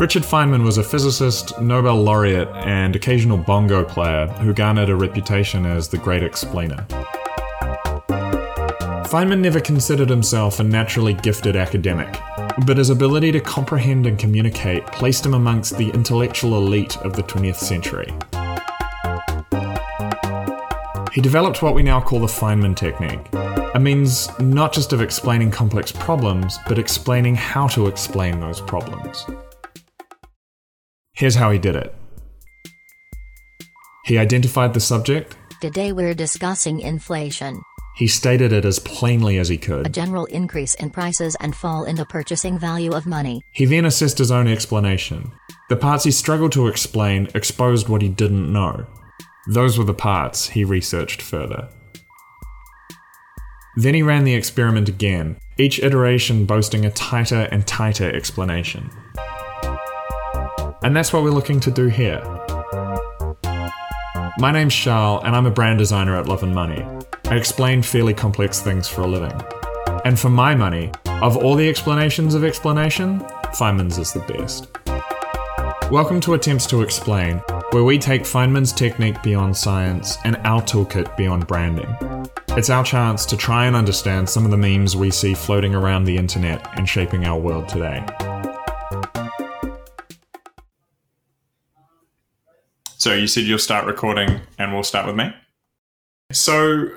Richard Feynman was a physicist, Nobel laureate, and occasional bongo player who garnered a reputation as the great explainer. Feynman never considered himself a naturally gifted academic, but his ability to comprehend and communicate placed him amongst the intellectual elite of the 20th century. He developed what we now call the Feynman technique, a means not just of explaining complex problems, but explaining how to explain those problems. Here's how he did it. He identified the subject. Today we're discussing inflation. He stated it as plainly as he could. A general increase in prices and fall in the purchasing value of money. He then assessed his own explanation. The parts he struggled to explain exposed what he didn't know. Those were the parts he researched further. Then he ran the experiment again, each iteration boasting a tighter and tighter explanation. And that's what we're looking to do here. My name's Charl, and I'm a brand designer at Love and Money. I explain fairly complex things for a living. And for my money, of all the explanations of explanation, Feynman's is the best. Welcome to Attempts to Explain, where we take Feynman's technique beyond science and our toolkit beyond branding. It's our chance to try and understand some of the memes we see floating around the internet and shaping our world today. So you said you'll start recording and we'll start with me? So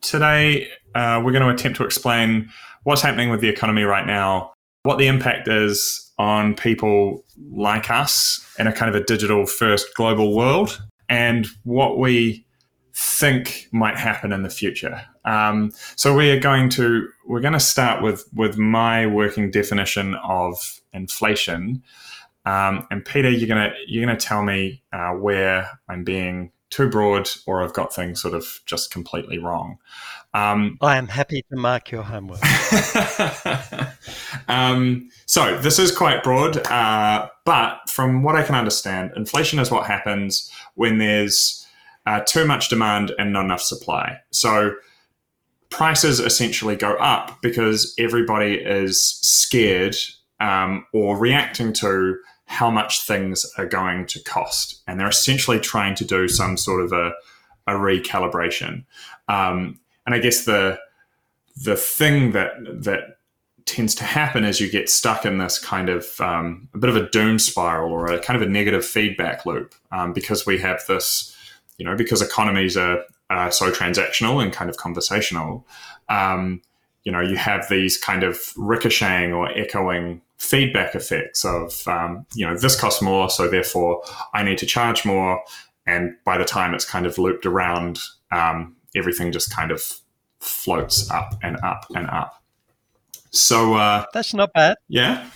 today uh, we're going to attempt to explain what's happening with the economy right now, what the impact is on people like us in a kind of a digital first global world, and what we think might happen in the future. Um, so we are going to we're going to start with with my working definition of inflation. Um, and Peter, you're gonna you're gonna tell me uh, where I'm being too broad or I've got things sort of just completely wrong. Um, I am happy to mark your homework. um, so this is quite broad, uh, but from what I can understand, inflation is what happens when there's uh, too much demand and not enough supply. So prices essentially go up because everybody is scared um, or reacting to how much things are going to cost, and they're essentially trying to do some sort of a, a recalibration. Um, and I guess the the thing that that tends to happen is you get stuck in this kind of um, a bit of a doom spiral or a kind of a negative feedback loop um, because we have this, you know, because economies are, are so transactional and kind of conversational. Um, you know, you have these kind of ricocheting or echoing feedback effects of, um, you know, this costs more, so therefore I need to charge more. And by the time it's kind of looped around, um, everything just kind of floats up and up and up. So, uh, That's not bad. yeah.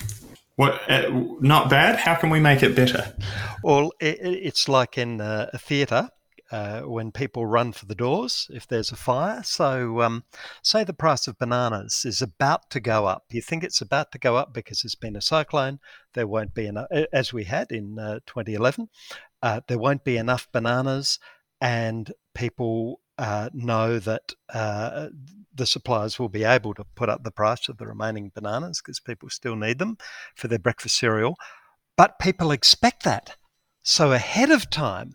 What? Uh, not bad. How can we make it better? Well, it, it's like in uh, a theatre uh, when people run for the doors if there's a fire. So, um, say the price of bananas is about to go up. You think it's about to go up because there's been a cyclone. There won't be enough, as we had in uh, 2011. Uh, there won't be enough bananas, and people uh, know that uh, the suppliers will be able to put up the price of the remaining bananas because people still need them for their breakfast cereal. But people expect that. So ahead of time,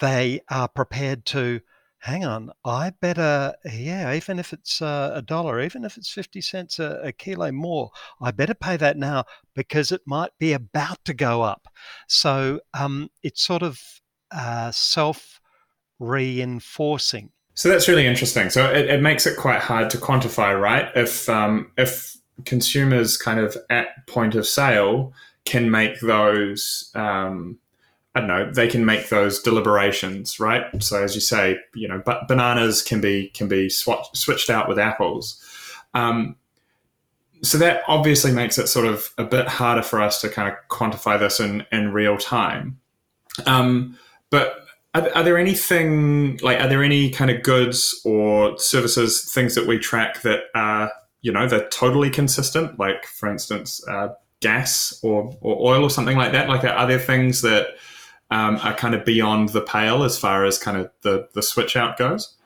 they are prepared to hang on, I better, yeah, even if it's uh, a dollar, even if it's 50 cents a, a kilo more, I better pay that now because it might be about to go up. So um, it's sort of uh, self reinforcing. So that's really interesting. So it, it makes it quite hard to quantify, right? If um, if consumers kind of at point of sale can make those, um, Don't know, they can make those deliberations, right? So as you say, you know, but bananas can be can be switched out with apples. Um, so that obviously makes it sort of a bit harder for us to kind of quantify this in, in real time. Um, but are, are, there anything like are there any kind of goods or services things that we track that are you know they're totally consistent like for instance uh, gas or, or oil or something like that like are there things that um, are kind of beyond the pale as far as kind of the, the switch out goes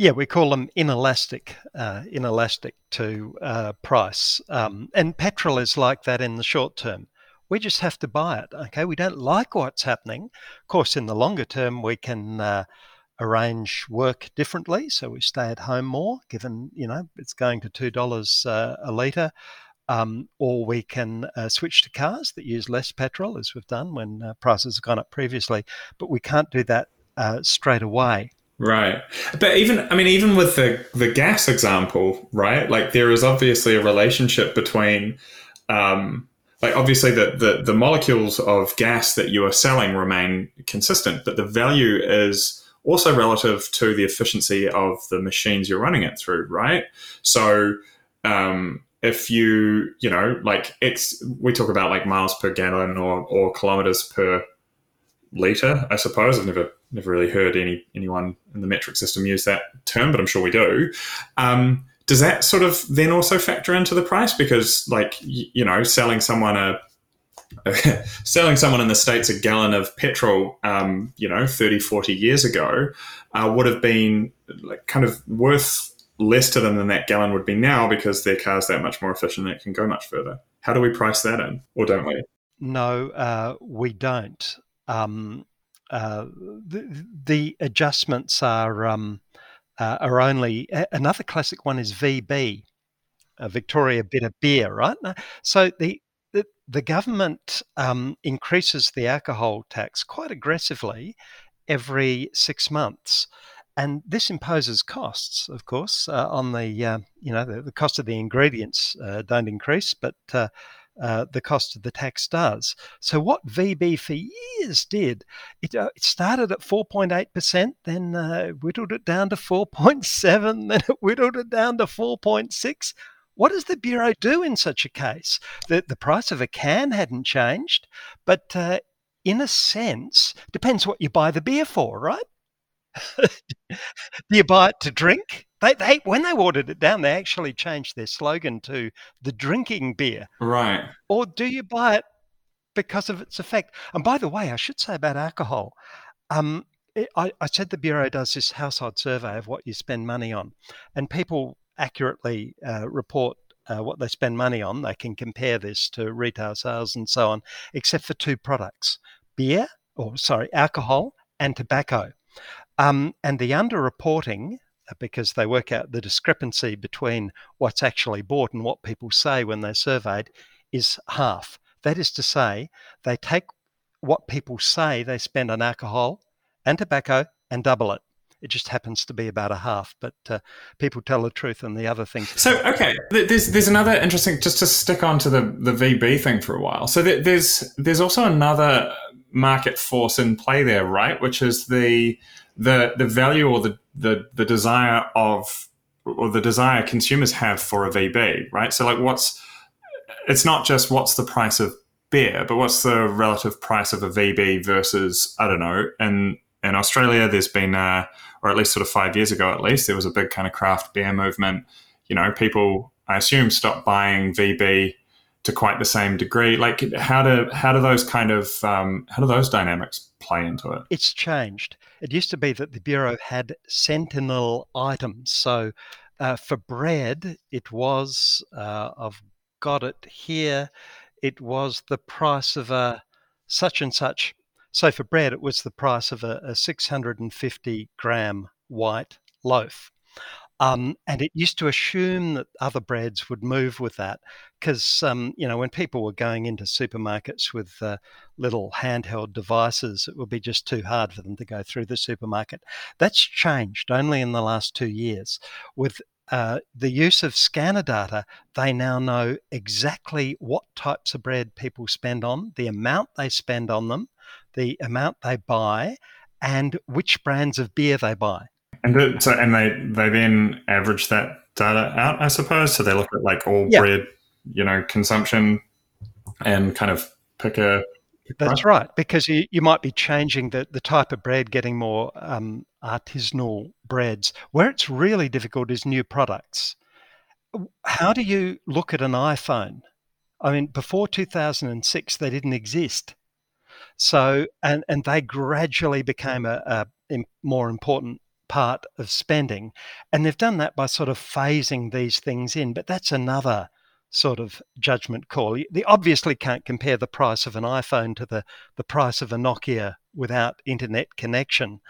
yeah, we call them inelastic, uh, inelastic to uh, price. Um, and petrol is like that in the short term. We just have to buy it. Okay, we don't like what's happening. Of course, in the longer term, we can uh, arrange work differently, so we stay at home more. Given you know it's going to two dollars uh, a litre, um, or we can uh, switch to cars that use less petrol, as we've done when uh, prices have gone up previously. But we can't do that uh, straight away. Right. But even I mean even with the the gas example, right? Like there is obviously a relationship between um like obviously the, the the molecules of gas that you are selling remain consistent, but the value is also relative to the efficiency of the machines you're running it through, right? So um if you you know like it's we talk about like miles per gallon or or kilometers per liter i suppose i've never never really heard any anyone in the metric system use that term, but I'm sure we do. Um, does that sort of then also factor into the price? Because, like, you know, selling someone a selling someone in the states a gallon of petrol, um, you know, 30, 40 years ago, uh, would have been like kind of worth less to them than that gallon would be now because their car's that much more efficient and it can go much further. How do we price that in, or don't we? No, uh, we don't. Um, uh, the, the, adjustments are um, uh, are only another classic one is VB, Victoria Bitter Beer, right? So the the, the government um, increases the alcohol tax quite aggressively every six months. And this imposes costs, of course, uh, on the uh, you know the, the, cost of the ingredients uh, don't increase, but uh, the cost of the tax does. So what VB for years did, it, uh, it started at 4.8%, then uh, whittled it down to 4.7, then it whittled it down to 4.6. What does the Bureau do in such a case? The, the price of a can hadn't changed, but uh, in a sense, depends what you buy the beer for, right? Do you buy it to drink? They, they when they watered it down, they actually changed their slogan to the drinking beer. Right. Or do you buy it because of its effect? And by the way, I should say about alcohol. Um, it, I, I said the bureau does this household survey of what you spend money on, and people accurately uh, report uh, what they spend money on. They can compare this to retail sales and so on, except for two products: beer, or sorry, alcohol and tobacco. Um, and the underreporting because they work out the discrepancy between what's actually bought and what people say when they're surveyed is half. That is to say, they take what people say they spend on alcohol and tobacco and double it. It just happens to be about a half, but uh, people tell the truth on the other things. So, okay, there's there's another interesting. Just to stick on to the the VB thing for a while. So there's there's also another market force in play there, right? Which is the the the value or the the the desire of or the desire consumers have for a VB, right? So like what's it's not just what's the price of beer, but what's the relative price of a VB versus I don't know. In in Australia, there's been uh, or at least sort of five years ago, at least there was a big kind of craft beer movement. You know, people I assume stopped buying VB to quite the same degree. Like how do how do those kind of um, how do those dynamics play into it? It's changed. It used to be that the Bureau had sentinel items. So uh, for bread, it was, uh, I've got it here, it was the price of a such and such. So for bread, it was the price of a, a 650 gram white loaf. Um, and it used to assume that other breads would move with that because, um, you know, when people were going into supermarkets with uh, little handheld devices, it would be just too hard for them to go through the supermarket. That's changed only in the last two years. With uh, the use of scanner data, they now know exactly what types of bread people spend on, the amount they spend on them, the amount they buy, and which brands of beer they buy. And so, and they they then average that data out, I suppose. So they look at like all yeah. bread, you know, consumption, and kind of pick a. Pick That's right, because you, you might be changing the, the type of bread, getting more um, artisanal breads. Where it's really difficult is new products. How do you look at an iPhone? I mean, before 2006, they didn't exist. So, and, and they gradually became a, a more important part of spending. And they've done that by sort of phasing these things in. But that's another sort of judgment call. They obviously can't compare the price of an iPhone to the, the price of a Nokia without internet connection.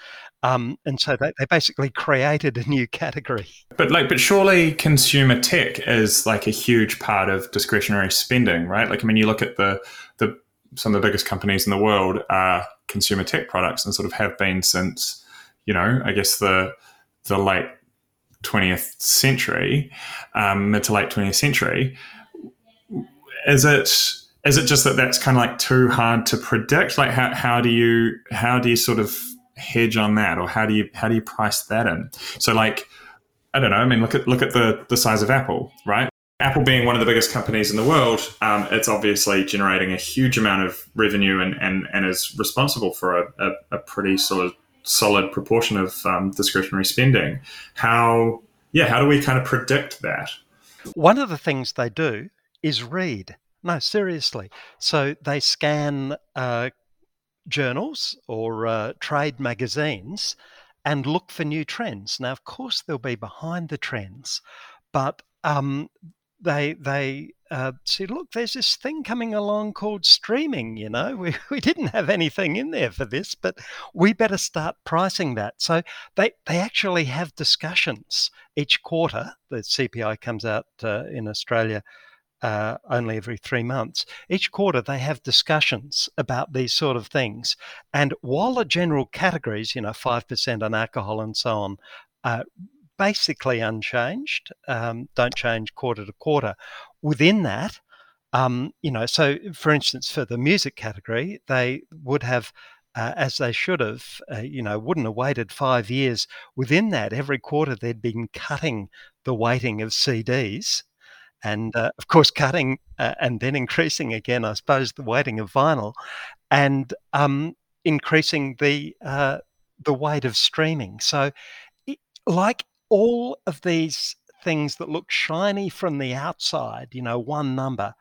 Um, and so they, they basically created a new category. But like, but surely consumer tech is like a huge part of discretionary spending, right? Like, I mean, you look at the the some of the biggest companies in the world are consumer tech products and sort of have been since, you know, I guess the the late 20th century, um, mid to late 20th century. Is it is it just that that's kind of like too hard to predict? Like how, how do you how do you sort of hedge on that, or how do you how do you price that in? So like I don't know. I mean, look at look at the the size of Apple, right? Apple being one of the biggest companies in the world, um, it's obviously generating a huge amount of revenue and, and, and is responsible for a, a, a pretty sort of solid proportion of um, discretionary spending. How, yeah, how do we kind of predict that? One of the things they do is read. No, seriously. So they scan uh, journals or uh, trade magazines and look for new trends. Now, of course, they'll be behind the trends, but um, they they uh, said, look, there's this thing coming along called streaming. You know, we, we didn't have anything in there for this, but we better start pricing that. So they they actually have discussions each quarter. The CPI comes out uh, in Australia. Uh, only every three months. Each quarter, they have discussions about these sort of things. And while the general categories, you know, 5% on alcohol and so on, uh, basically unchanged, um, don't change quarter to quarter. Within that, um, you know, so for instance, for the music category, they would have, uh, as they should have, uh, you know, wouldn't have waited five years. Within that, every quarter they'd been cutting the weighting of CDs. And uh, of course, cutting uh, and then increasing again, I suppose, the weighting of vinyl, and um, increasing the uh, the weight of streaming. So, like all of these things that look shiny from the outside, you know, one number,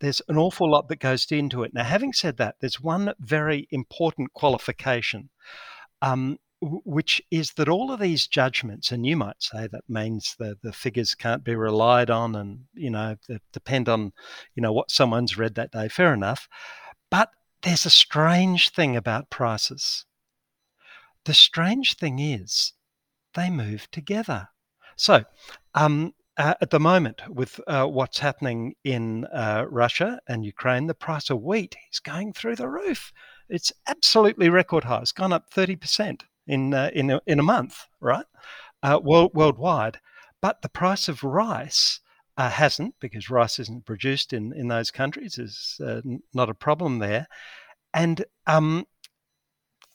there's an awful lot that goes into it. Now, having said that, there's one very important qualification, um, which is that all of these judgments, and you might say that means the, the figures can't be relied on and, you know, depend on, you know, what someone's read that day. Fair enough. But there's a strange thing about prices. The strange thing is they move together. So, um, uh, at the moment, with uh, what's happening in uh, Russia and Ukraine, the price of wheat is going through the roof. It's absolutely record high. It's gone up 30% in, uh, in, a, in a month, right? Uh, world, worldwide. But the price of rice uh, hasn't, because rice isn't produced in, in those countries, is not a problem there. And um,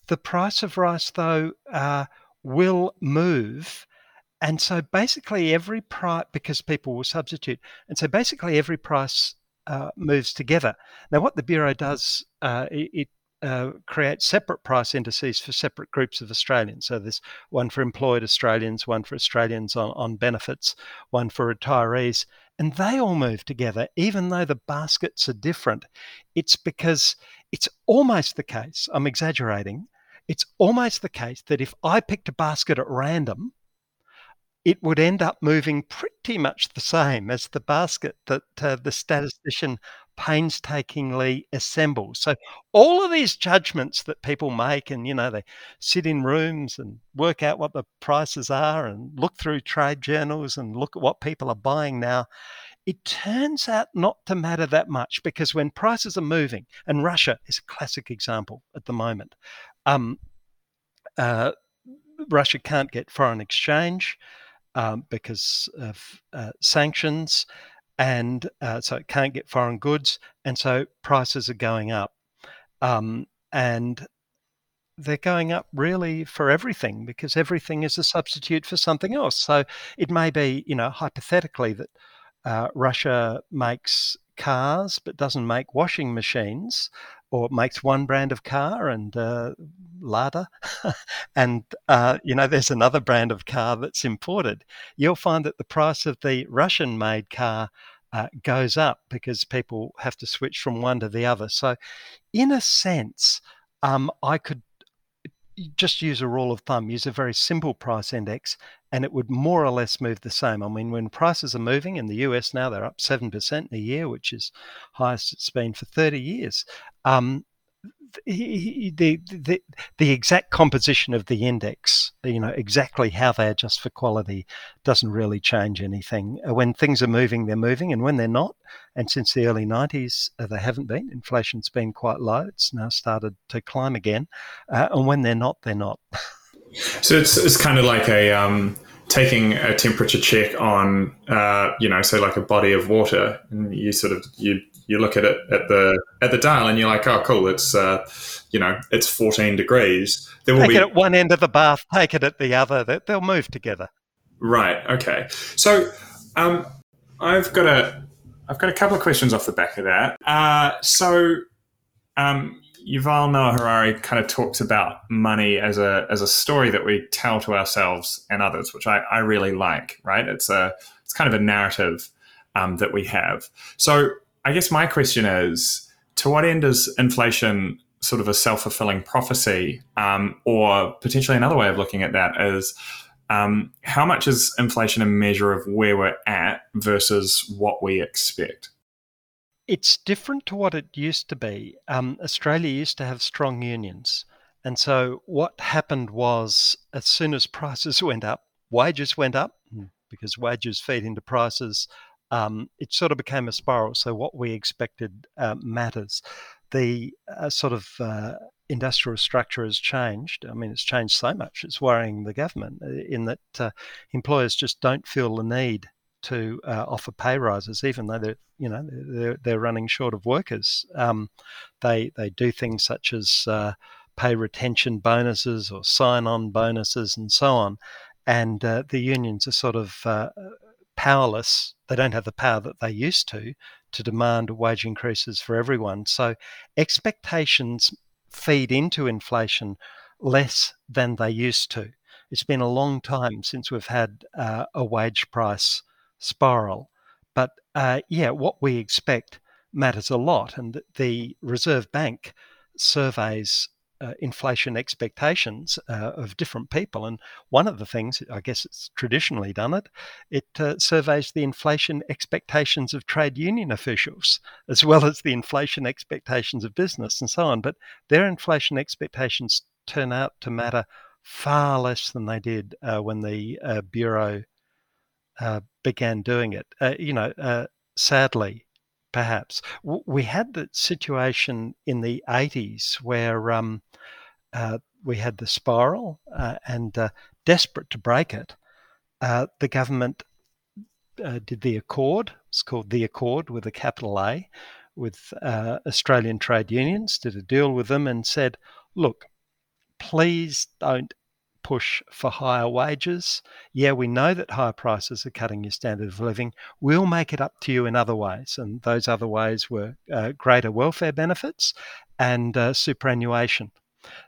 the price of rice, though, will move. And so basically every price, because people will substitute, and so basically every price uh, moves together. Now, what the Bureau does, uh, it, uh, creates separate price indices for separate groups of Australians. So there's one for employed Australians, one for Australians on, on benefits, one for retirees, and they all move together, even though the baskets are different. It's because it's almost the case, I'm exaggerating, it's almost the case that if I picked a basket at random, it would end up moving pretty much the same as the basket that uh, the statistician painstakingly assembles. So all of these judgments that people make, and you know, they sit in rooms and work out what the prices are, and look through trade journals and look at what people are buying now. It turns out not to matter that much because when prices are moving, and Russia is a classic example at the moment, um, uh, Russia can't get foreign exchange um, because of uh, sanctions, and uh, so it can't get foreign goods, and so prices are going up. Um, and they're going up really for everything because everything is a substitute for something else. So it may be, you know, hypothetically that uh, Russia makes cars but doesn't make washing machines or makes one brand of car and uh, Lada, and uh, you know there's another brand of car that's imported, you'll find that the price of the Russian-made car uh, goes up because people have to switch from one to the other. So, in a sense, um, I could just use a rule of thumb, use a very simple price index, and it would more or less move the same. I mean, when prices are moving in the US now, they're up 7% in a year, which is highest it's been for 30 years. Um, the, the the exact composition of the index, you know, exactly how they adjust for quality doesn't really change anything. Uh, when things are moving, they're moving, and when they're not, and since the early 90s, uh, they haven't been. Inflation's been quite low. It's now started to climb again, uh, and when they're not, they're not. So it's it's kind of like a um, taking a temperature check on, uh, you know, say like a body of water, and you sort of you you look at it at the at the dial, and you're like, oh, cool, it's uh, you know, it's 14 degrees. There will take be it at one end of the bath, take it at the other. They'll move together. Right. Okay. So um, I've got a I've got a couple of questions off the back of that. Uh, so um, Yuval Noah Harari kind of talks about money as a as a story that we tell to ourselves and others, which I, I really like. Right? It's a it's kind of a narrative um, that we have. So I guess my question is, to what end is inflation sort of a self fulfilling prophecy, um, or potentially another way of looking at that is. Um, how much is inflation a measure of where we're at versus what we expect? It's different to what it used to be. Um, Australia used to have strong unions. And so what happened was, as soon as prices went up, wages went up hmm. because wages feed into prices. Um, it sort of became a spiral. So what we expected uh, matters. The uh, sort of uh, industrial structure has changed. I mean, it's changed so much. It's worrying the government uh, in that uh, employers just don't feel the need to uh, offer pay rises, even though they're you know they're, they're running short of workers. Um, they they do things such as uh, pay retention bonuses or sign-on bonuses and so on, and uh, the unions are sort of uh, powerless. They don't have the power that they used to to demand wage increases for everyone. So expectations feed into inflation less than they used to. It's been a long time since we've had uh, a wage price spiral. But uh, yeah, what we expect matters a lot. And the Reserve Bank surveys uh, inflation expectations uh, of different people. And one of the things, I guess it's traditionally done it, it uh, surveys the inflation expectations of trade union officials, as well as the inflation expectations of business and so on. But their inflation expectations turn out to matter far less than they did uh, when the uh, Bureau uh, began doing it. Uh, you know, uh, sadly, perhaps w- we had the situation in the 80s where um, uh, we had the spiral, uh, and desperate to break it, the government did the Accord. It's called the Accord with a capital A, with Australian trade unions. Did a deal with them and said, "Look, please don't push for higher wages. Yeah, we know that higher prices are cutting your standard of living. We'll make it up to you in other ways. And those other ways were uh, greater welfare benefits and uh, superannuation.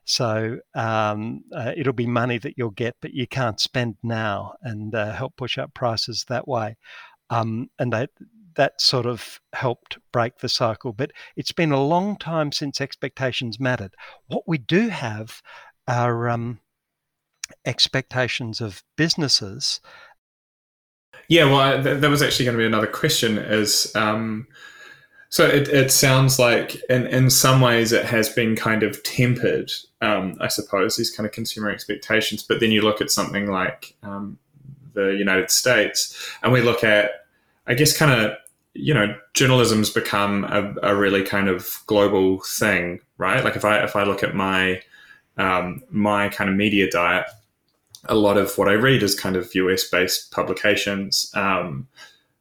So um, uh, it'll be money that you'll get, but you can't spend now and uh, help push up prices that way. Um, and that, that sort of helped break the cycle. But it's been a long time since expectations mattered. What we do have are um, expectations of businesses. Yeah, well, th- that was actually going to be another question. Is um, so it, it sounds like in in some ways it has been kind of tempered, um, I suppose, these kind of consumer expectations. But then you look at something like um, the United States, and we look at, I guess, kind of you know, journalism's become a, a really kind of global thing, right? Like if I if I look at my um, my kind of media diet, a lot of what I read is kind of US based publications um,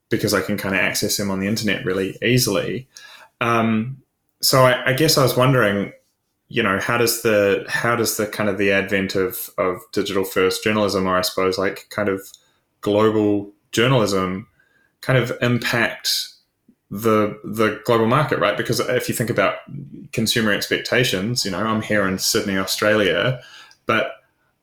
because I can kind of access them on the internet really easily. Um, so I, I, guess I was wondering, you know, how does the how does the kind of the advent of of digital first journalism, or I suppose like kind of global journalism, kind of impact the the global market, right? Because if you think about consumer expectations, you know, I'm here in Sydney, Australia, but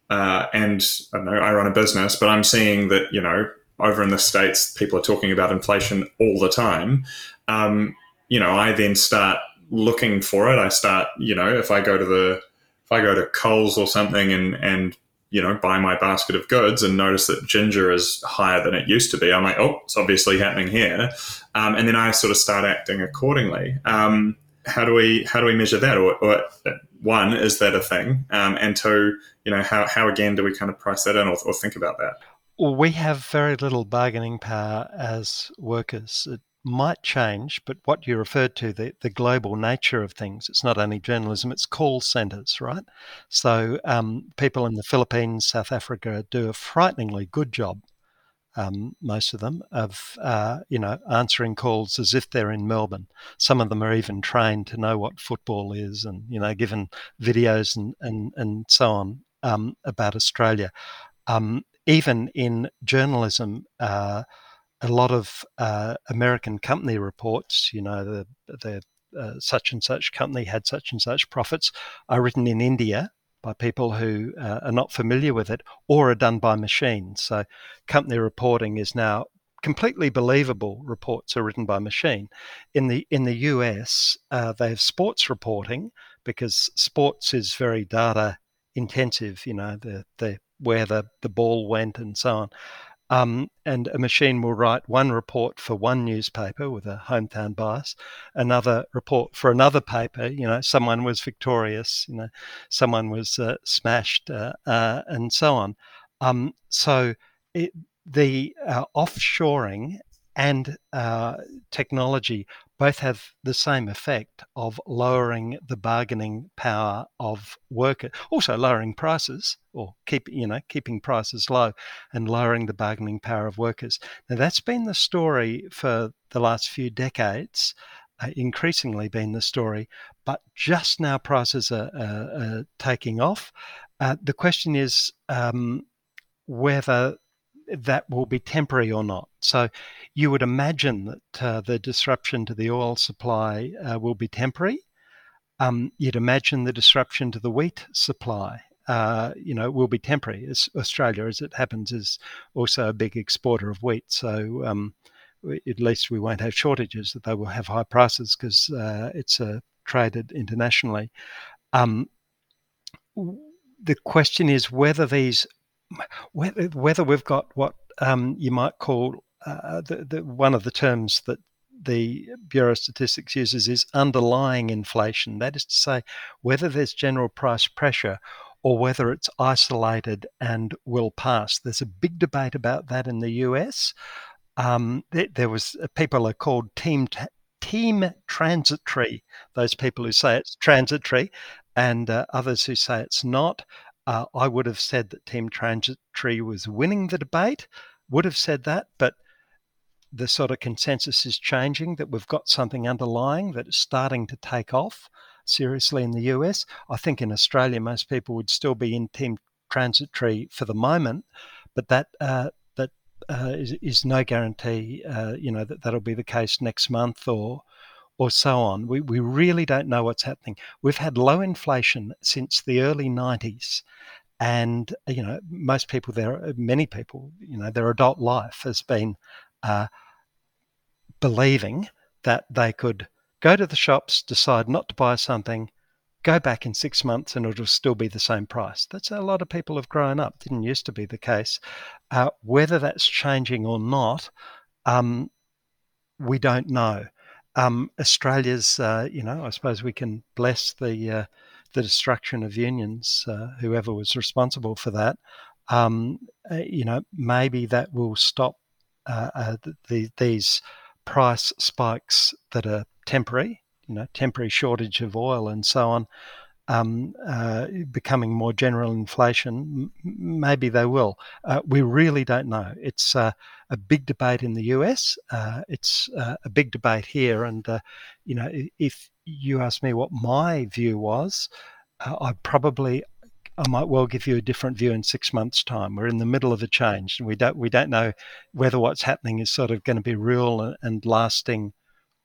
uh, and I know, I run a business, but I'm seeing that, you know, over in the States, people are talking about inflation all the time. Um, you know, I then start looking for it. I start, you know, if I go to the, if I go to Coles or something and, and you know, buy my basket of goods and notice that ginger is higher than it used to be, I'm like, oh, it's obviously happening here, um, and then I sort of start acting accordingly. Um, how do we how do we measure that? Or, or one, is that a thing? Um, and two, you know, how how again do we kind of price that in or, or think about that? We have very little bargaining power as workers. It might change, but what you referred to, the, the global nature of things, it's not only journalism, it's call centers, right? So um, people in the Philippines, South Africa do a frighteningly good job, um, most of them, of, uh, you know, answering calls as if they're in Melbourne. Some of them are even trained to know what football is and, you know, given videos and, and, and so on um, about Australia. Um, even in journalism, uh, a lot of uh, American company reports, you know, the, the uh, such and such company had such and such profits, are written in India by people who uh, are not familiar with it or are done by machines. So, company reporting is now completely believable. Reports are written by machine. In the in the US, uh, they have sports reporting because sports is very data intensive. You know, the the where the, the ball went and so on. Um, and a machine will write one report for one newspaper with a hometown bias, another report for another paper. You know, someone was victorious, you know, someone was uh, smashed, uh, uh, and so on. Um, so it, the uh, offshoring and uh, technology both have the same effect of lowering the bargaining power of workers, also lowering prices or keep you know keeping prices low and lowering the bargaining power of workers. Now that's been the story for the last few decades. Uh, increasingly been the story, but just now prices are, are, are taking off. Uh, the question is um, whether that will be temporary or not. So you would imagine that uh, the disruption to the oil supply uh, will be temporary. Um, you'd imagine the disruption to the wheat supply, uh, you know, will be temporary. As Australia, as it happens, is also a big exporter of wheat. So um, at least we won't have shortages. That they will have high prices because uh, it's uh, traded internationally. Um, the question is whether these whether, whether we've got what um, you might call uh, the, the, one of the terms that the Bureau of Statistics uses is underlying inflation. That is to say, whether there's general price pressure or whether it's isolated and will pass. There's a big debate about that in the US. Um, there, there, was uh, people are called team t- team transitory. Those people who say it's transitory, and uh, others who say it's not. Uh, I would have said that Team Transitory was winning the debate, would have said that, but the sort of consensus is changing that we've got something underlying that is starting to take off seriously in the US. I think in Australia, most people would still be in Team Transitory for the moment, but that uh, that uh, is, is no guarantee. Uh, you know that that'll be the case next month or or so on. We, we really don't know what's happening. We've had low inflation since the early 90s. And, you know, most people there, many people, you know, their adult life has been uh, believing that they could go to the shops, decide not to buy something, go back in six months and it'll still be the same price. That's a lot of people have grown up. Didn't used to be the case. Uh, whether that's changing or not, um, we don't know um, Australia's, uh, you know, I suppose we can bless the uh, the destruction of unions, uh, whoever was responsible for that. Um, uh, you know, maybe that will stop uh, uh, the, these price spikes that are temporary. You know, temporary shortage of oil and so on. Um, uh, becoming more general inflation, m- maybe they will. Uh, we really don't know. It's uh, a big debate in the US. Uh, it's uh, a big debate here. And, uh, you know, if you ask me what my view was, I'd probably, I might well give you a different view in six months' time. We're in the middle of a change, and we don't we don't know whether what's happening is sort of going to be real and lasting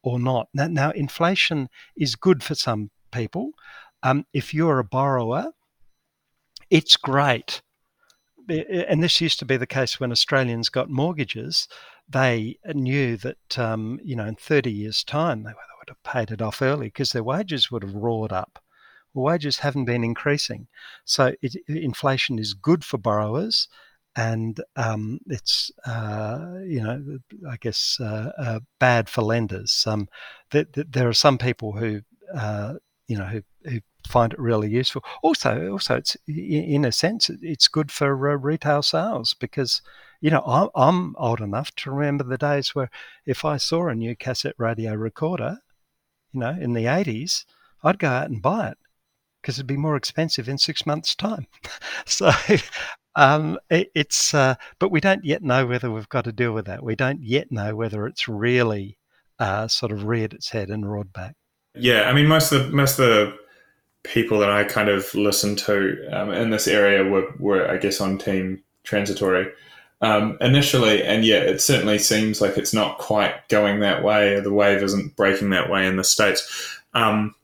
or not. Now, now inflation is good for some people. Um, if you're a borrower, it's great and this used to be the case when Australians got mortgages. They knew that um, you know in 30 years' time they would have paid it off early because their wages would have roared up. Well, wages haven't been increasing. So it, inflation is good for borrowers, and um, it's uh, you know I guess uh, uh, bad for lenders. Um, th- th- there are some people who uh, you know who, who find it really useful. Also, also it's in a sense it's good for uh, retail sales because you know I'm, I'm old enough to remember the days where if I saw a new cassette radio recorder, you know, in the 80s, I'd go out and buy it because it'd be more expensive in six months' time. so um, it, it's, uh, but we don't yet know whether we've got to deal with that. We don't yet know whether it's really uh, sort of reared its head and roared back. Yeah, I mean, most of the most of the people that I kind of listen to um, in this area were, were, I guess, on team transitory um, initially, and yeah, it certainly seems like it's not quite going that way. The wave isn't breaking that way in the states. Um,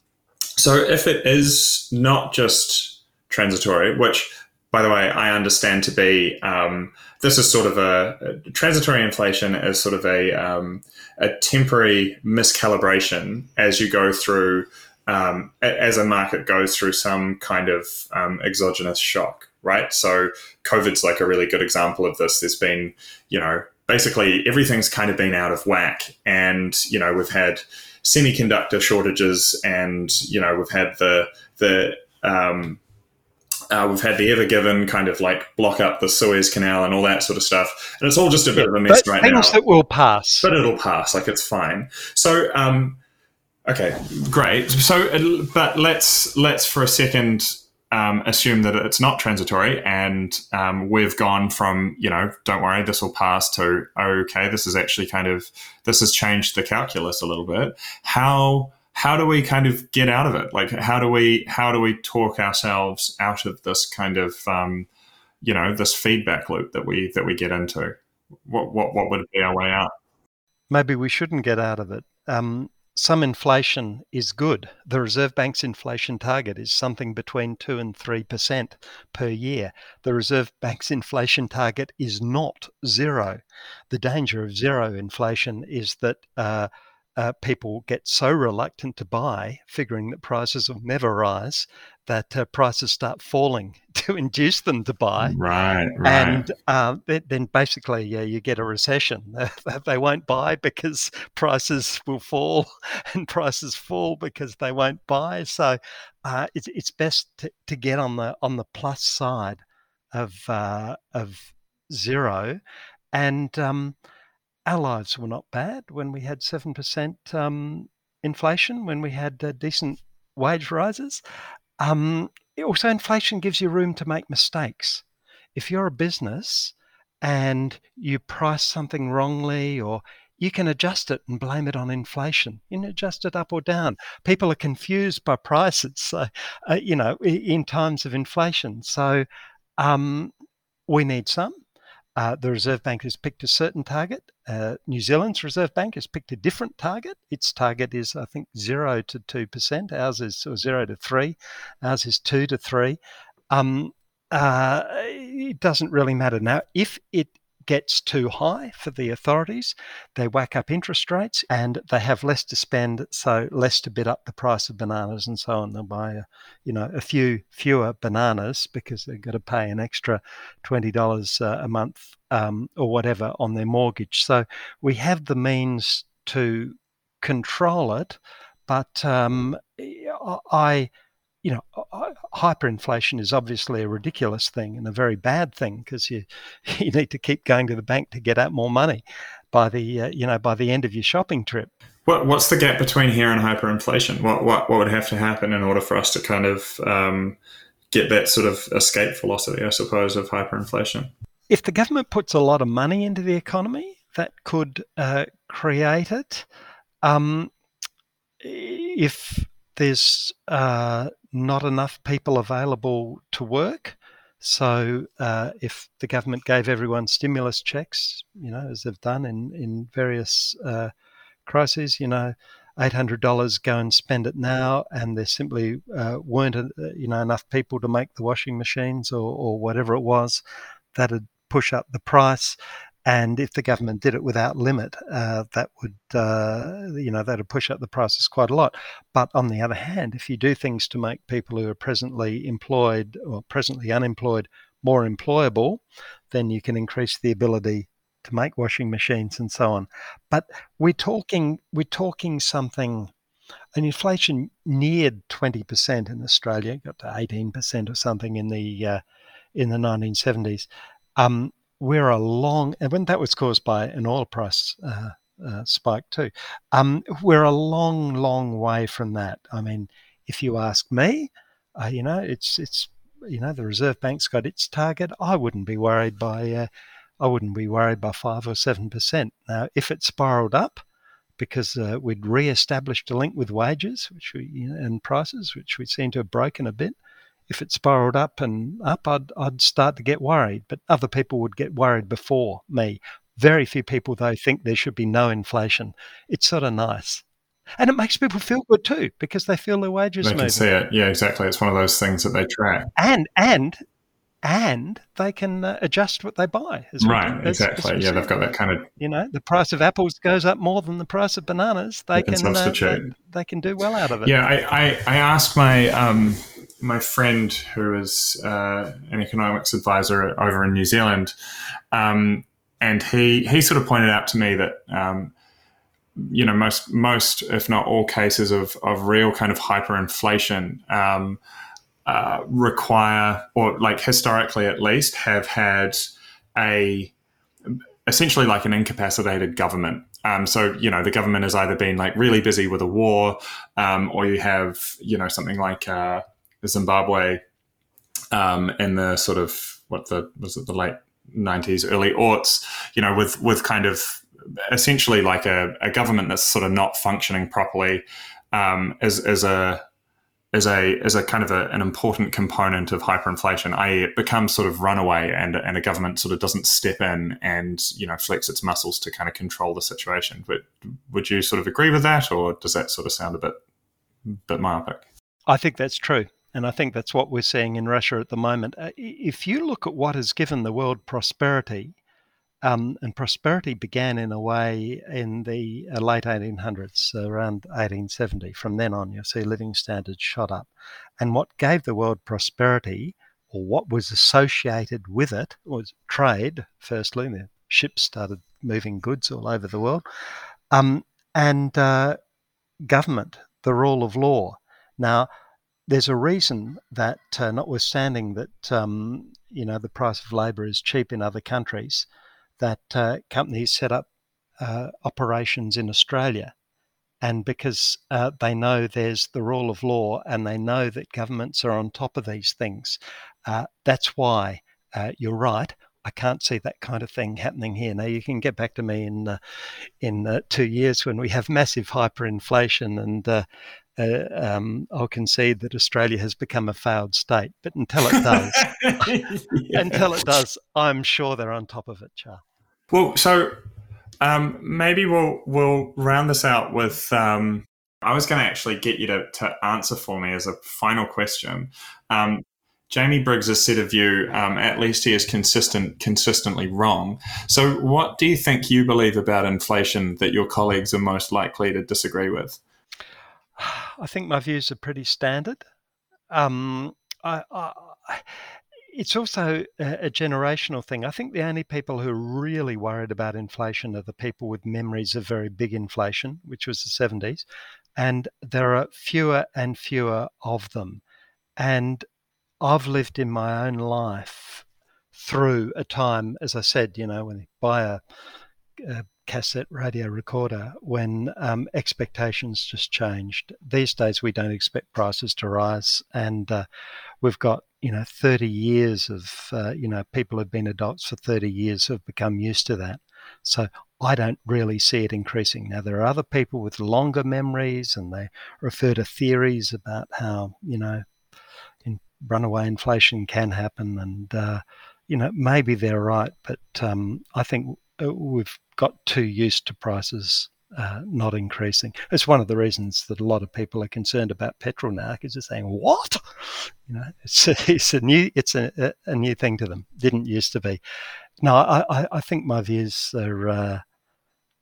so if it is not just transitory, which by the way, I understand to be um, this is sort of a, a, transitory inflation as sort of a um, a temporary miscalibration as you go through um, as a market goes through some kind of um, exogenous shock, right? So COVID's like a really good example of this. There's been, you know, basically everything's kind of been out of whack, and you know we've had semiconductor shortages, and you know we've had the the um, uh, we've had the Ever Given kind of like block up the Suez Canal and all that sort of stuff, and it's all just a bit yeah, of a mess right things now. Things that will pass, but it'll pass. Like it's fine. So, um, okay, great. So, but let's let's for a second um, assume that it's not transitory, and um, we've gone from you know, don't worry, this will pass to okay, this is actually kind of this has changed the calculus a little bit. How how do we kind of get out of it? Like, how do we how do we talk ourselves out of this kind of um, you know this feedback loop that we that we get into? What what what would be our way out? Maybe we shouldn't get out of it. Um, some inflation is good. The Reserve Bank's inflation target is something between 2 and 3% per year. The Reserve Bank's inflation target is not zero. The danger of zero inflation is that uh, uh, people get so reluctant to buy, figuring that prices will never rise, that uh, prices start falling to induce them to buy. Right, right. And uh, then basically, yeah, you get a recession. they won't buy because prices will fall, and prices fall because they won't buy. So uh, it's it's best to, to get on the on the plus side of uh, of zero, and um, our lives were not bad when we had 7% um, inflation, when we had uh, decent wage rises. Um, also, inflation gives you room to make mistakes. If you're a business and you price something wrongly or you can adjust it and blame it on inflation. You can adjust it up or down. People are confused by prices, so, uh, you know, in times of inflation. So um, we need some. Uh, the Reserve Bank has picked a certain target. Uh, New Zealand's Reserve Bank has picked a different target. Its target is, I think, zero to two percent. Ours is or zero to three. Ours is two to three. Um, uh, it doesn't really matter now if it gets too high for the authorities, they whack up interest rates and they have less to spend, so less to bid up the price of bananas and so on. They'll buy, a, you know, a few fewer bananas because they've got to pay an extra twenty dollars uh, a month um, or whatever on their mortgage. So we have the means to control it, but um, I you know, hyperinflation is obviously a ridiculous thing and a very bad thing because you you need to keep going to the bank to get out more money by the uh, you know by the end of your shopping trip. What what's the gap between here and hyperinflation? What what what would have to happen in order for us to kind of um, get that sort of escape velocity, I suppose, of hyperinflation? If the government puts a lot of money into the economy, that could uh, create it. Um, if there's uh, not enough people available to work. So uh, if the government gave everyone stimulus checks, you know, as they've done in in various uh, crises, you know, eight hundred dollars, go and spend it now, and there simply uh, weren't uh, you know enough people to make the washing machines or, or whatever it was, that'd push up the price. And if the government did it without limit, uh, that would, uh, you know, that would push up the prices quite a lot. But on the other hand, if you do things to make people who are presently employed or presently unemployed more employable, then you can increase the ability to make washing machines and so on. But we're talking we're talking something and inflation neared 20% in Australia, got to 18% or something in the uh, in the 1970s. Um, we're a long, and when that was caused by an oil price uh, uh, spike too. Um, we're a long, long way from that. I mean, if you ask me, uh, you know, it's it's you know the Reserve Bank's got its target. I wouldn't be worried by uh, I wouldn't be worried by five or seven percent. Now, if it spiraled up, because uh, we'd re-established a link with wages, which we and prices, which we seem to have broken a bit, if it spiraled up and up, I'd, I'd start to get worried. But other people would get worried before me. Very few people, though, think there should be no inflation. It's sort of nice. And it makes people feel good too because they feel their wages. They can moving. see it. Yeah, exactly. It's one of those things that they track. And and and they can uh, adjust what they buy. Right, as exactly. Yeah, they've got that kind of You know, the price of apples goes up more than the price of bananas. They, They can can, uh, substitute. they, they can do well out of it. Yeah, I, I, I asked my um, my friend who is uh, an economics advisor over in New Zealand, um, and he he sort of pointed out to me that um, you know most most if not all cases of of real kind of hyperinflation. Um, uh, require, or like historically at least, have had a essentially like an incapacitated government. Um, so you know the government has either been like really busy with a war, um, or you have you know something like uh, Zimbabwe um, in the sort of what the was it the late nineties, early aughts, you know, with with kind of essentially like a, a government that's sort of not functioning properly um, as as a as a as a kind of a, an important component of hyperinflation, i.e., it becomes sort of runaway, and and a government sort of doesn't step in and you know flex its muscles to kind of control the situation. But would you sort of agree with that, or does that sort of sound a bit bit myopic? I think that's true. And I think that's what we're seeing in Russia at the moment. Uh, If you look at what has given the world prosperity, um, and prosperity began in a way in the uh, late 1800s, around 1870. From then on, you'll see living standards shot up. And what gave the world prosperity, or what was associated with it, was trade, firstly. The ships started moving goods all over the world, um, and uh, government, the rule of law. Now, there's a reason that, uh, notwithstanding that um, you know the price of labour is cheap in other countries, that uh, companies set up uh, operations in Australia, and because uh, they know there's the rule of law and they know that governments are on top of these things, uh, that's why uh, you're right. I can't see that kind of thing happening here. Now you can get back to me in uh, in uh, two years when we have massive hyperinflation, and uh, uh, um, I'll concede that Australia has become a failed state. But until it does, Yeah. until it does, I'm sure they're on top of it, Charl. Well, so um, maybe we'll we'll round this out with. Um, I was going to actually get you to, to answer for me as a final question. Um, Jamie Briggs' set of view, um, at least he is consistent, consistently wrong. So, what do you think you believe about inflation that your colleagues are most likely to disagree with? I think my views are pretty standard. Um, I, I, it's also a, a generational thing. I think the only people who are really worried about inflation are the people with memories of very big inflation, which was the 70s. And there are fewer and fewer of them. And I've lived in my own life through a time, as I said, you know, when you buy a, a cassette radio recorder when um, expectations just changed. These days, we don't expect prices to rise, and uh, we've got you know 30 years of uh, you know people who've been adults for 30 years have become used to that. So I don't really see it increasing. Now there are other people with longer memories, and they refer to theories about how you know in runaway inflation can happen, and uh, you know maybe they're right, but um, I think we've got too used to prices uh, not increasing. It's one of the reasons that a lot of people are concerned about petrol now because they're saying, "What?" You know, it's a, it's a new it's a, a new thing to them. Didn't used to be. no, I, I think my views are, uh,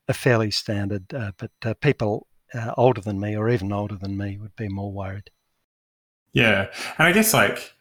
are fairly standard, uh, but uh, people uh, older than me or even older than me would be more worried. Yeah, and I guess like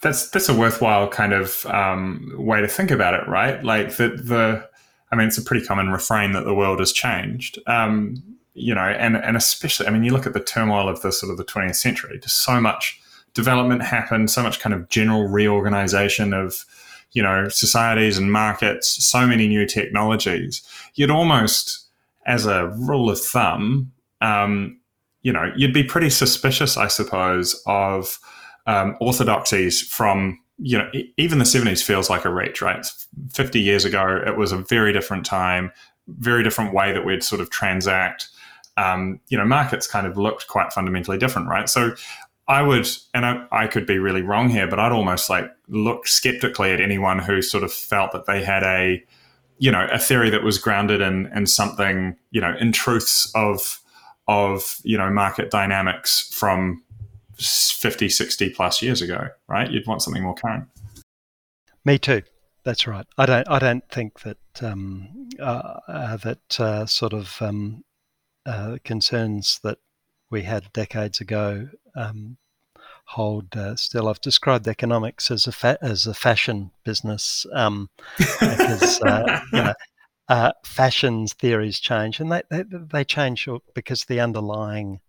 that's that's a worthwhile kind of um, way to think about it, right? Like the the I mean, it's a pretty common refrain that the world has changed. Um, you know, and and especially, I mean, you look at the turmoil of the sort of the 20th century. Just so much development happened, so much kind of general reorganization of you know societies and markets, so many new technologies. You'd almost, as a rule of thumb, um, you know, you'd be pretty suspicious, I suppose, of um, orthodoxies from you know even the 70s feels like a reach right? 50 years ago it was a very different time very different way that we'd sort of transact. Um, you know markets kind of looked quite fundamentally different right? So i would and I, I could be really wrong here but i'd almost like look skeptically at anyone who sort of felt that they had a you know a theory that was grounded in in something you know in truths of of you know market dynamics from 50 60 plus years ago right? You'd want something more current. Me too. That's right. I don't i don't think that um, uh, uh, that uh, sort of um, uh, concerns that we had decades ago um, hold uh, still. I've described economics as a fa- as a fashion business um, because uh, fashions theories change, and they, they, they change because the underlying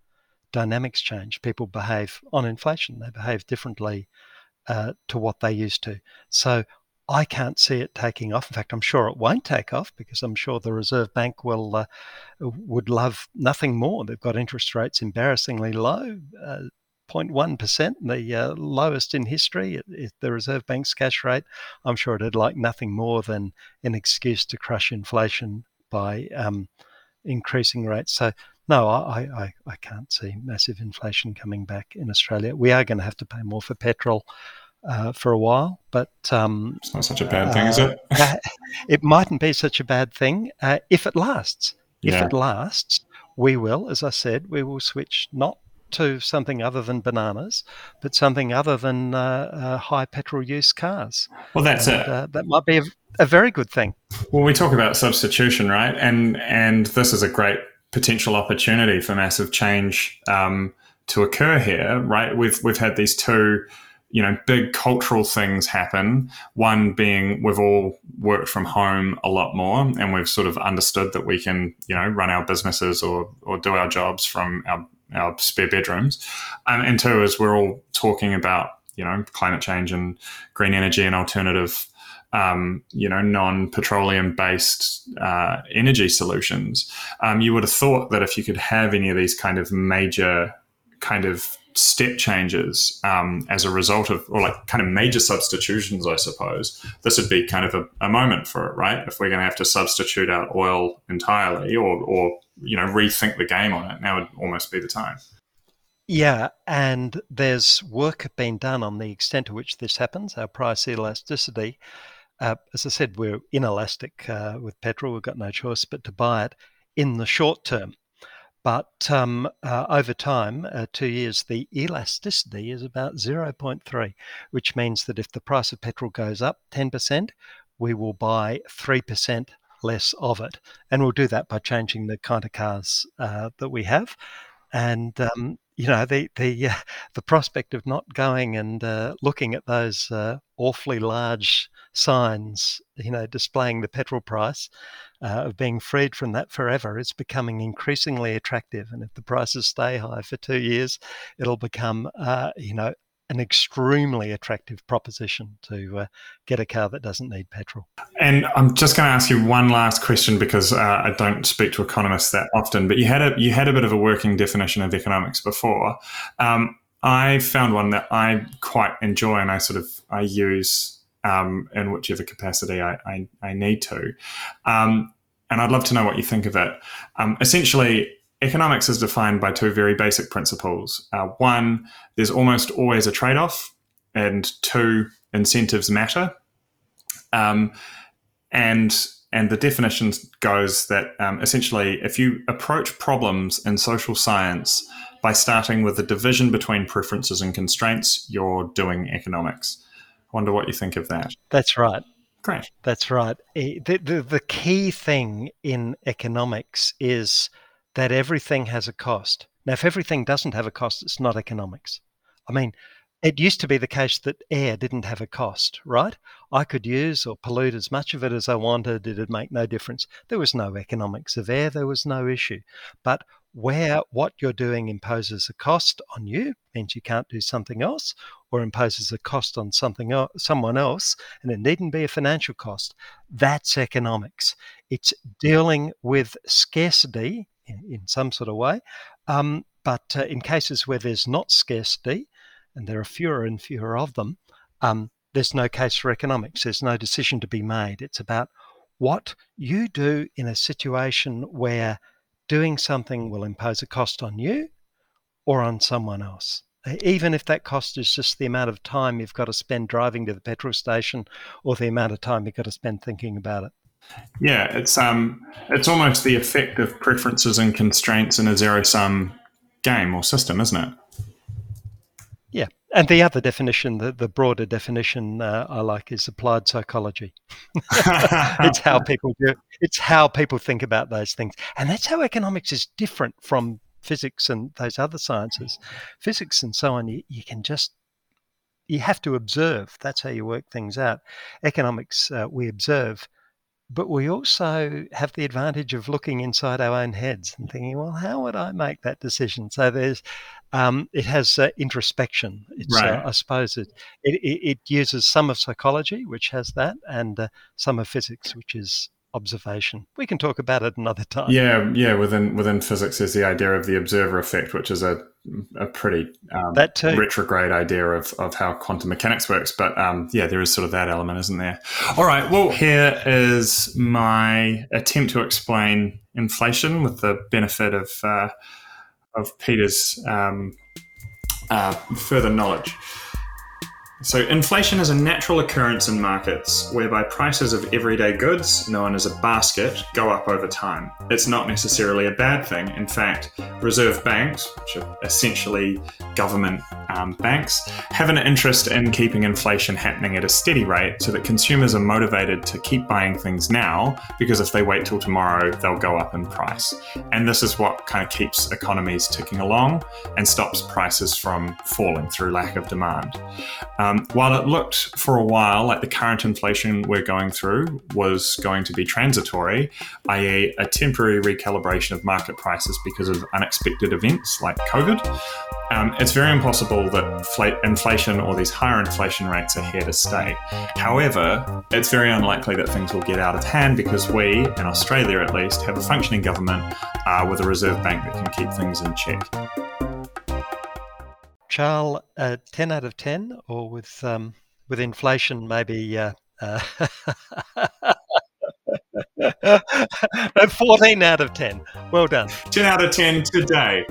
dynamics change. People behave on inflation; they behave differently uh, to what they used to. So I can't see it taking off. In fact, I'm sure it won't take off because I'm sure the Reserve Bank will uh, would love nothing more. They've got interest rates embarrassingly low. Uh, 0.1%, the uh, lowest in history. It, the Reserve Bank's cash rate, I'm sure it'd like nothing more than an excuse to crush inflation by um, increasing rates. So, no, I, I, I can't see massive inflation coming back in Australia. We are going to have to pay more for petrol. Uh, for a while, but um, it's not such a bad thing, is it? Uh, it mightn't be such a bad thing uh, if it lasts. If it lasts, we will, as I said, we will switch not to something other than bananas, but something other than uh, uh, high petrol use cars. Well, that's and, it. Uh, that might be a, a, very good thing. Well, we talk about substitution, right? And and this is a great potential opportunity for massive change um, to occur here, right? We've we've had these two. You know, big cultural things happen. One being we've all worked from home a lot more, and we've sort of understood that we can, you know, run our businesses or or do our jobs from our our spare bedrooms. Um, and two is we're all talking about you know climate change and green energy and alternative um, you know non-petroleum based uh, energy solutions. Um, you would have thought that if you could have any of these kind of major kind of step changes um, as a result of, or like kind of major substitutions, I suppose, this would be kind of a, a moment for it, right? If we're going to have to substitute out oil entirely or, or, you know, rethink the game on it, now would almost be the time. Yeah, and there's work being done on the extent to which this happens, our price elasticity. Uh, as I said, we're inelastic uh, with petrol. We've got no choice but to buy it in the short term. But um, uh, over time, uh, two years, the elasticity is about 0.3, which means that if the price of petrol goes up 10%, we will buy 3% less of it. And we'll do that by changing the kind of cars uh, that we have. And um, you know the the uh, the prospect of not going and uh, looking at those uh, awfully large signs, you know, displaying the petrol price, uh, of being freed from that forever is becoming increasingly attractive. And if the prices stay high for two years, it'll become, uh, you know, an extremely attractive proposition to uh, get a car that doesn't need petrol. And I'm just going to ask you one last question because uh, I don't speak to economists that often. But you had a you had a bit of a working definition of economics before. Um, I found one that I quite enjoy, and I sort of I use um, in whichever capacity I, I, I need to. Um, and I'd love to know what you think of it. Um, essentially, economics is defined by two very basic principles. Uh, one, there's almost always a trade off, and two, incentives matter. Um, and and the definition goes that um, essentially, if you approach problems in social science by starting with the division between preferences and constraints, you're doing economics wonder what you think of that. That's right. Great. That's right. The, the, the key thing in economics is that everything has a cost. Now, if everything doesn't have a cost, it's not economics. I mean, it used to be the case that air didn't have a cost, right? I could use or pollute as much of it as I wanted. It'd make no difference. There was no economics of air. There was no issue. But where what you're doing imposes a cost on you, means you can't do something else, or imposes a cost on something else, someone else, and it needn't be a financial cost. That's economics. It's dealing with scarcity in, in some sort of way. Um, but uh, in cases where there's not scarcity, and there are fewer and fewer of them, um, there's no case for economics. There's no decision to be made. It's about what you do in a situation where doing something will impose a cost on you or on someone else. Even if that cost is just the amount of time you've got to spend driving to the petrol station or the amount of time you've got to spend thinking about it. Yeah, it's um, it's almost the effect of preferences and constraints in a zero sum game or system, isn't it? And the other definition, the, the broader definition uh, I like is applied psychology. it's how people do. It's how people think about those things, and that's how economics is different from physics and those other sciences. Physics and so on, you, you can just you have to observe. That's how you work things out. Economics, uh, we observe, but we also have the advantage of looking inside our own heads and thinking, well, how would I make that decision? So there's, um, it has uh, introspection. It's, uh, right. Uh, I suppose it, it, it uses some of psychology, which has that, and uh, some of physics, which is observation. We can talk about it another time. Yeah, yeah. Within within physics, is the idea of the observer effect, which is a a pretty um, that too. retrograde idea of, of how quantum mechanics works. But um, yeah, there is sort of that element, isn't there? All right. Well, here is my attempt to explain inflation with the benefit of uh, of Peter's um, uh, further knowledge. So, inflation is a natural occurrence in markets whereby prices of everyday goods, known as a basket, go up over time. It's not necessarily a bad thing. In fact, reserve banks, which are essentially government um, banks, have an interest in keeping inflation happening at a steady rate so that consumers are motivated to keep buying things now because if they wait till tomorrow, they'll go up in price. And this is what kind of keeps economies ticking along and stops prices from falling through lack of demand. Um, while it looked for a while like the current inflation we're going through was going to be transitory, i.e., a temporary recalibration of market prices because of unexpected events like COVID, um, it's very impossible that inflation or these higher inflation rates are here to stay. However, it's very unlikely that things will get out of hand because we, in Australia at least, have a functioning government uh, with a reserve bank that can keep things in check. Charles, uh, 10 out of 10, or with, um, with inflation, maybe. Uh, uh 14 out of 10. Well done. 10 out of 10 today.